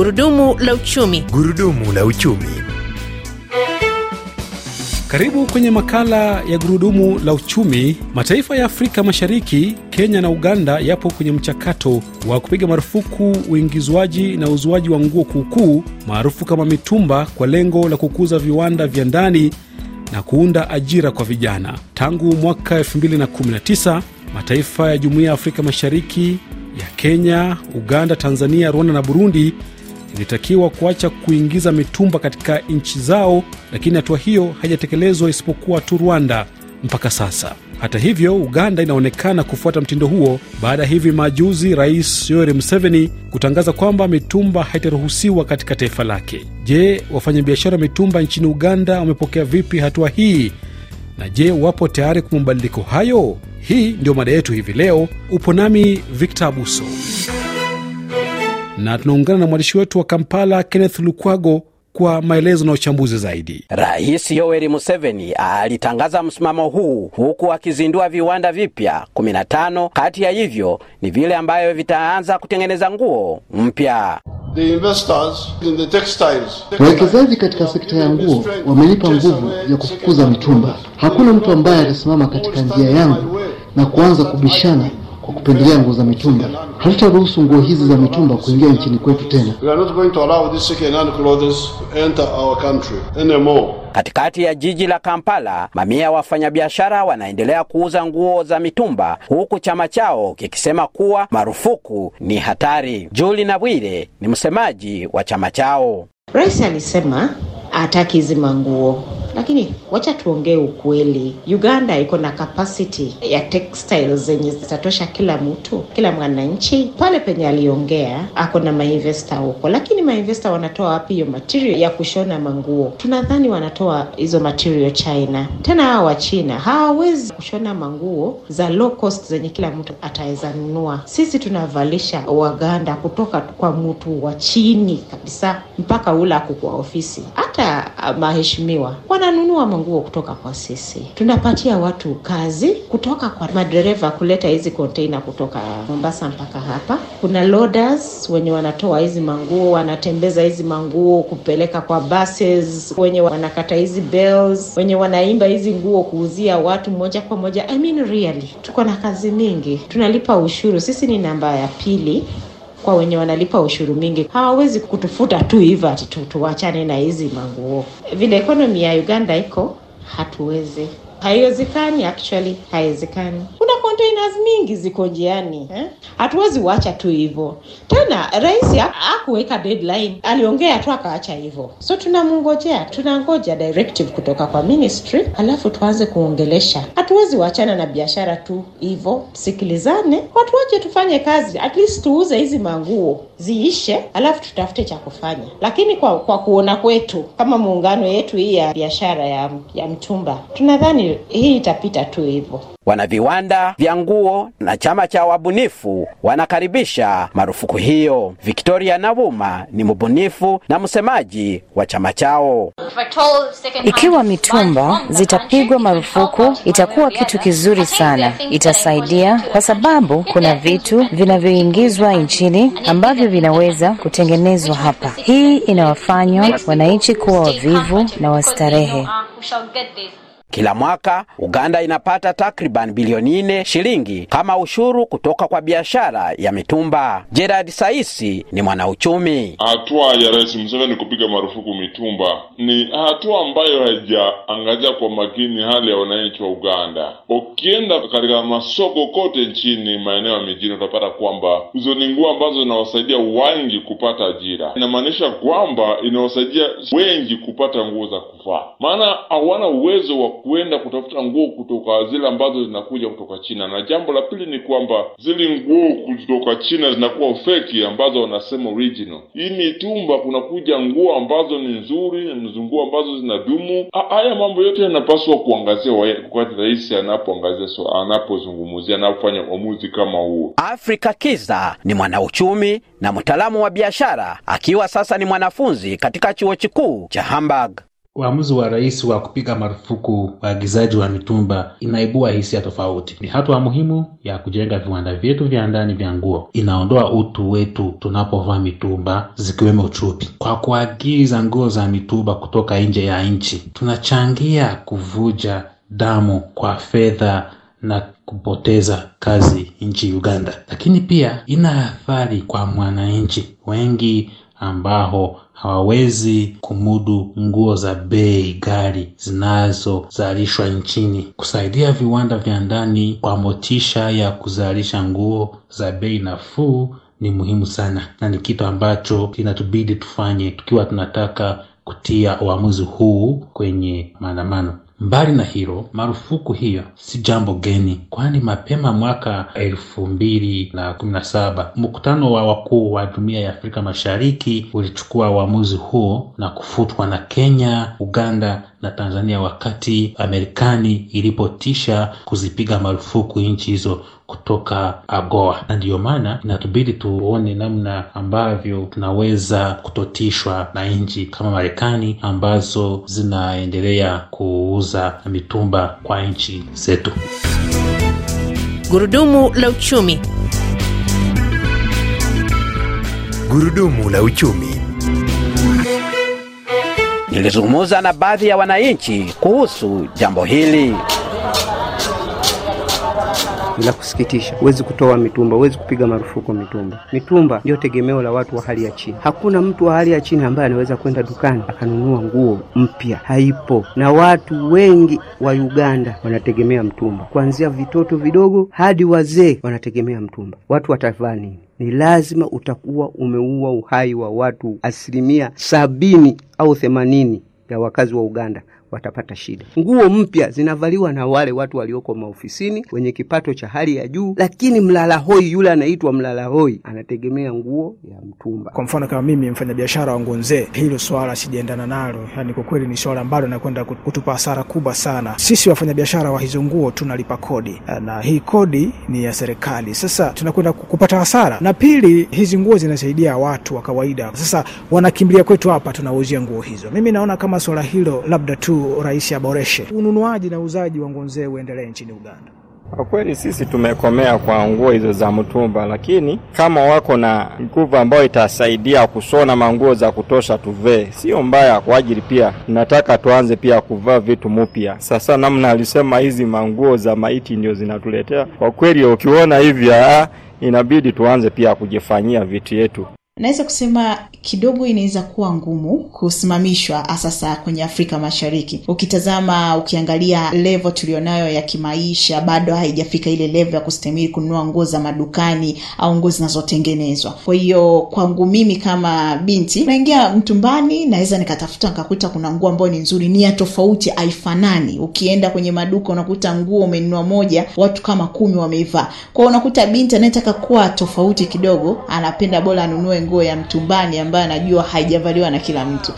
Gurudumu la uchumi. Gurudumu la uchumi. Karibu kwenye makala ya gurudumu la uchumi. Mataifa ya Afrika Mashariki, Kenya na Uganda yapo kwenye mchakato wa kupiga marufuku uingizwaji na uzuaji wa nguo kuukuu maarufu kama mitumba kwa lengo la kukuza viwanda vya ndani na kuunda ajira kwa vijana. Tangu mwaka 2019 mataifa ya Jumuiya ya Afrika Mashariki ya Kenya, Uganda, Tanzania, Rwanda na Burundi ilitakiwa kuacha kuingiza mitumba katika nchi zao, lakini hatua hiyo haijatekelezwa isipokuwa tu Rwanda mpaka sasa. Hata hivyo, Uganda inaonekana kufuata mtindo huo baada ya hivi majuzi Rais Yoweri Museveni kutangaza kwamba mitumba haitaruhusiwa katika taifa lake. Je, wafanyabiashara wa mitumba nchini Uganda wamepokea vipi hatua hii, na je, wapo tayari kwa mabadiliko hayo? Hii ndio mada yetu hivi leo. Upo nami Victor Abuso na tunaungana na mwandishi wetu wa Kampala Kenneth Lukwago kwa maelezo na uchambuzi zaidi. Rais Yoweri Museveni alitangaza msimamo huu huku akizindua viwanda vipya 15. Kati ya hivyo ni vile ambavyo vitaanza kutengeneza nguo mpya. Wawekezaji katika sekta ya nguo wamenipa nguvu ya kufukuza mitumba. Hakuna mtu ambaye atasimama katika njia yangu na kuanza kubishana kwa kupendelea nguo za mitumba. Hatutaruhusu nguo hizi za mitumba kuingia nchini kwetu tena. Katikati ya jiji la Kampala, mamia ya wafanyabiashara wanaendelea kuuza nguo za mitumba, huku chama chao kikisema kuwa marufuku ni hatari. Juli Nabwire ni msemaji wa chama chao. Rais alisema hataki hizi manguo lakini wacha tuongee ukweli. Uganda iko na capacity ya textiles zenye zitatosha kila mtu, kila mwananchi. Pale penye aliongea ako na mainvesta huko, lakini mainvesta wanatoa wapi hiyo material ya kushona manguo? Tunadhani wanatoa hizo material China. Tena hawa wa China hawawezi kushona manguo za low cost zenye kila mtu ataweza nunua. Sisi tunavalisha Waganda kutoka kwa mtu wa chini kabisa mpaka ule ako kwa ofisi, hata maheshimiwa wananunua manguo kutoka kwa sisi. Tunapatia watu kazi kutoka kwa madereva kuleta hizi konteina kutoka Mombasa mpaka hapa. Kuna loaders wenye wanatoa hizi manguo, wanatembeza hizi manguo kupeleka kwa buses, wenye wanakata hizi bells, wenye wanaimba hizi nguo kuuzia watu moja kwa moja. I mean really, tuko na kazi mingi, tunalipa ushuru. Sisi ni namba ya pili kwa wenye wanalipa ushuru mingi. Hawawezi kutufuta tu hivyo ati tuachane na hizi manguo. Vile ekonomi ya Uganda iko, hatuwezi, haiwezekani, actually haiwezekani. Containers mingi ziko njiani eh? Wacha tu hivyo tena. Rais hakuweka deadline, aliongea tu akaacha hivyo, so tunamngojea, tunangoja directive kutoka kwa ministry, alafu tuanze kuongelesha. Hatuwezi wachana na biashara tu hivyo, sikilizane, watu wache tufanye kazi, at least tuuze hizi manguo ziishe, alafu tutafute cha kufanya. Lakini kwa kwa kuona kwetu kama muungano yetu hii ya biashara ya, ya mtumba, tunadhani hii itapita tu hivyo. Wana viwanda vya nguo na chama cha wabunifu wanakaribisha marufuku hiyo. Victoria Navuma ni mbunifu na msemaji wa chama chao. Ikiwa mitumba zitapigwa marufuku, itakuwa kitu kizuri sana, itasaidia kwa sababu kuna vitu vinavyoingizwa nchini ambavyo vinaweza kutengenezwa hapa. Hii inawafanya wananchi kuwa wavivu na wastarehe. Kila mwaka Uganda inapata takriban bilioni nne shilingi kama ushuru kutoka kwa biashara ya mitumba. Gerard Saisi ni mwanauchumi. Hatua ya Rais Museveni kupiga marufuku mitumba ni hatua ambayo haijaangazia kwa makini hali ya wananchi wa Uganda. Ukienda katika masoko kote nchini, maeneo ya mijini, utapata kwamba hizo ni nguo ambazo zinawasaidia wengi kupata ajira. Inamaanisha kwamba inawasaidia wengi kupata nguo za kuvaa, maana hawana uwezo wa kuenda kutafuta nguo kutoka zile ambazo zinakuja kutoka China. Na jambo la pili ni kwamba zile nguo kutoka China zinakuwa feki, ambazo wanasema original. Hii mitumba kunakuja nguo ambazo ni nzuri, nguo ambazo zinadumu. Haya mambo yote yanapaswa kuangazia wakati rais anapoangazia, so anapozungumzia, anapofanya uamuzi kama huo. Afrika Kiza ni mwanauchumi na mtaalamu wa biashara, akiwa sasa ni mwanafunzi katika chuo kikuu cha Hamburg. Uamuzi wa rais wa kupiga marufuku waagizaji wa mitumba inaibua hisia tofauti. Ni hatua muhimu ya kujenga viwanda vyetu vya ndani vya nguo. Inaondoa utu wetu tunapovaa mitumba, zikiwemo chupi. Kwa kuagiza nguo za mitumba kutoka nje ya nchi, tunachangia kuvuja damu kwa fedha na kupoteza kazi nchi Uganda, lakini pia ina athari kwa mwananchi wengi ambao hawawezi kumudu nguo za bei ghali zinazozalishwa nchini. Kusaidia viwanda vya ndani kwa motisha ya kuzalisha nguo za bei nafuu ni muhimu sana, na ni kitu ambacho kinatubidi tufanye tukiwa tunataka kutia uamuzi huu kwenye maandamano. Mbali na hilo, marufuku hiyo si jambo geni, kwani mapema mwaka elfu mbili na kumi na saba mkutano wa wakuu wa Jumuiya ya Afrika Mashariki ulichukua uamuzi huo na kufutwa na Kenya, Uganda na Tanzania wakati Amerikani ilipotisha kuzipiga marufuku nchi hizo kutoka AGOA, na ndiyo maana inatubidi tuone namna ambavyo tunaweza kutotishwa na nchi kama Marekani ambazo zinaendelea kuuza mitumba kwa nchi zetu. Gurudumu la uchumi. Gurudumu la uchumi. Nilizungumza na baadhi ya wananchi kuhusu jambo hili. La kusikitisha. Huwezi kutoa mitumba, huwezi kupiga marufuku mitumba. Mitumba ndio tegemeo la watu wa hali ya chini. Hakuna mtu wa hali ya chini ambaye anaweza kwenda dukani akanunua nguo mpya, haipo. Na watu wengi wa Uganda wanategemea mtumba, kuanzia vitoto vidogo hadi wazee wanategemea mtumba. Watu watavaa nini? Ni lazima utakuwa umeua uhai wa watu asilimia sabini au themanini ya wakazi wa Uganda watapata shida. Nguo mpya zinavaliwa na wale watu walioko maofisini wenye kipato cha hali ya juu, lakini mlala hoi yule anaitwa mlala hoi anategemea nguo ya mtumba. Kwa mfano kama mimi mfanyabiashara wa nguo nzee, hilo swala sijaendana nalo. Yani kwa kweli ni swala ambalo nakwenda kutupa hasara kubwa sana. Sisi wafanyabiashara wa hizo nguo tunalipa kodi, na hii kodi ni ya serikali. Sasa tunakwenda kupata hasara, na pili, hizi nguo zinasaidia watu wa kawaida. Sasa wanakimbilia kwetu hapa, tunawauzia nguo hizo. Mimi naona kama swala hilo labda tu rais aboreshe ununuaji na uuzaji wa nguo nzee uendelee nchini Uganda. Kwa kweli sisi tumekomea kwa nguo hizo za mtumba, lakini kama wako na nguvu ambayo itasaidia kushona manguo za kutosha tuvee, sio mbaya kwa ajili. Pia nataka tuanze pia kuvaa vitu mpya. Sasa namna alisema hizi manguo za maiti ndio zinatuletea kwa kweli, ukiona hivi inabidi tuanze pia kujifanyia vitu yetu. Naweza kusema kidogo inaweza kuwa ngumu kusimamishwa sasa kwenye Afrika Mashariki. Ukitazama, ukiangalia levo tulionayo ya kimaisha, bado haijafika ile levo ya kustahimili kununua nguo za madukani au nguo zinazotengenezwa. Kwa hiyo kwangu mimi kama binti, naingia mtumbani, naweza nikatafuta nikakuta kuna nguo ambayo ni nzuri, ni ya tofauti, haifanani. Ukienda kwenye maduka unakuta nguo umenunua moja, watu kama kumi wameivaa. Kwa unakuta binti anayetaka kuwa tofauti kidogo, anapenda bora anunue nguo ya mtumbani ambayo anajua haijavaliwa na kila mtu.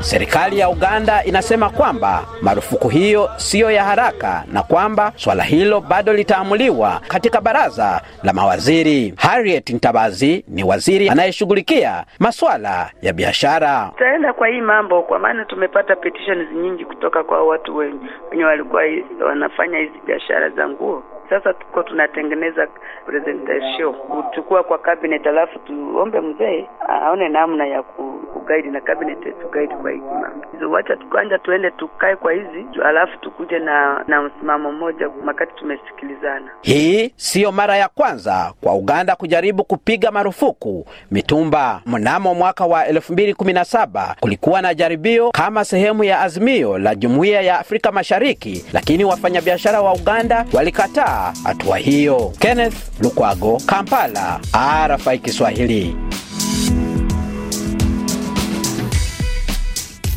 Serikali ya Uganda inasema kwamba marufuku hiyo siyo ya haraka na kwamba swala hilo bado litaamuliwa katika baraza la mawaziri. Harriet Ntabazi ni waziri anayeshughulikia masuala ya biashara. Tutaenda kwa hii mambo, kwa maana tumepata petitions nyingi kutoka kwa watu wenye walikuwa wanafanya hizi biashara za nguo. Sasa tuko tunatengeneza presentation kuchukua kwa cabinet, alafu tuombe mzee aone namna ya kuguide na cabinet tuguide kwa hiki mambo hizo. Wacha tukanja tuende tukae kwa hizi, alafu tukuje na na msimamo mmoja wakati tumesikilizana. Hii siyo mara ya kwanza kwa Uganda kujaribu kupiga marufuku mitumba. Mnamo mwaka wa 2017 kulikuwa na jaribio kama sehemu ya azimio la Jumuiya ya Afrika Mashariki, lakini wafanyabiashara wa Uganda walikataa hatua hiyo. Kenneth Lukwago, Kampala, RFI Kiswahili.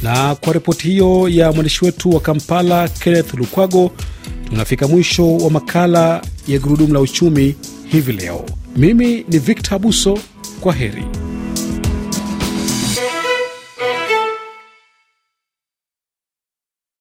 Na kwa ripoti hiyo ya mwandishi wetu wa Kampala, Kenneth Lukwago, tunafika mwisho wa makala ya Gurudumu la Uchumi hivi leo. Mimi ni Victor Abuso, kwa heri.